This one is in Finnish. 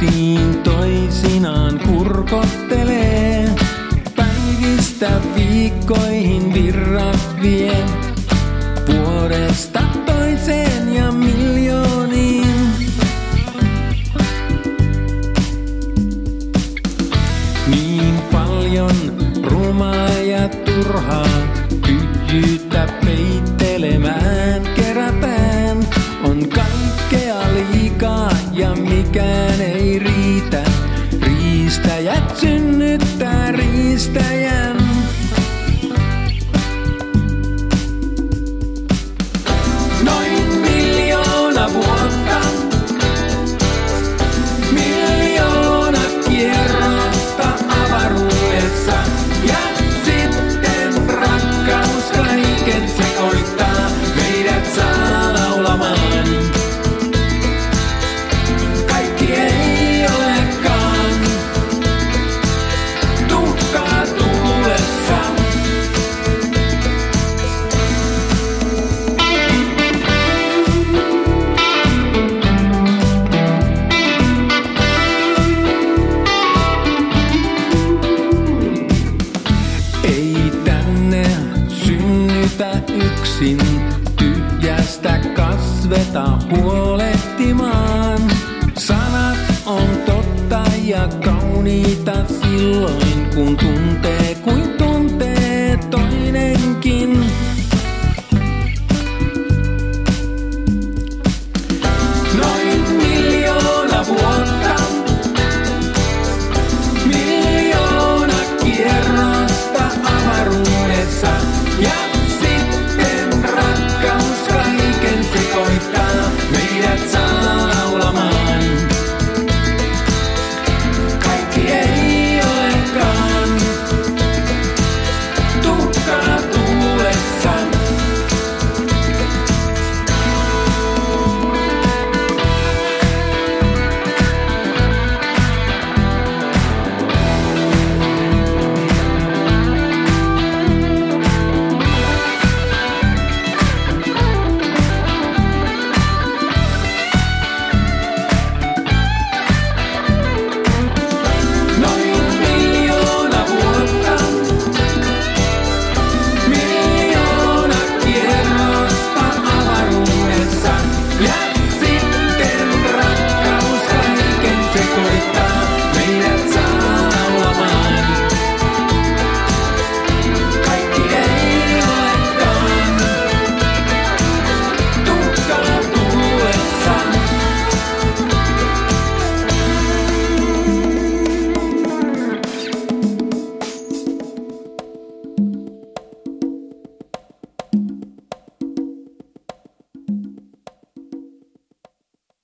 tähtiin toisinaan kurkottelee. Päivistä viikkoihin virrat vie vuodesta toiseen ja miljooniin. Niin paljon rumaa ja turhaa tyhjyyttä peittelemään kerätään. On kaikkea liikaa ja mikään ei. Hayatını synnytä yksin, tyhjästä kasveta huolehtimaan. Sanat on totta ja kauniita silloin, kun tunteet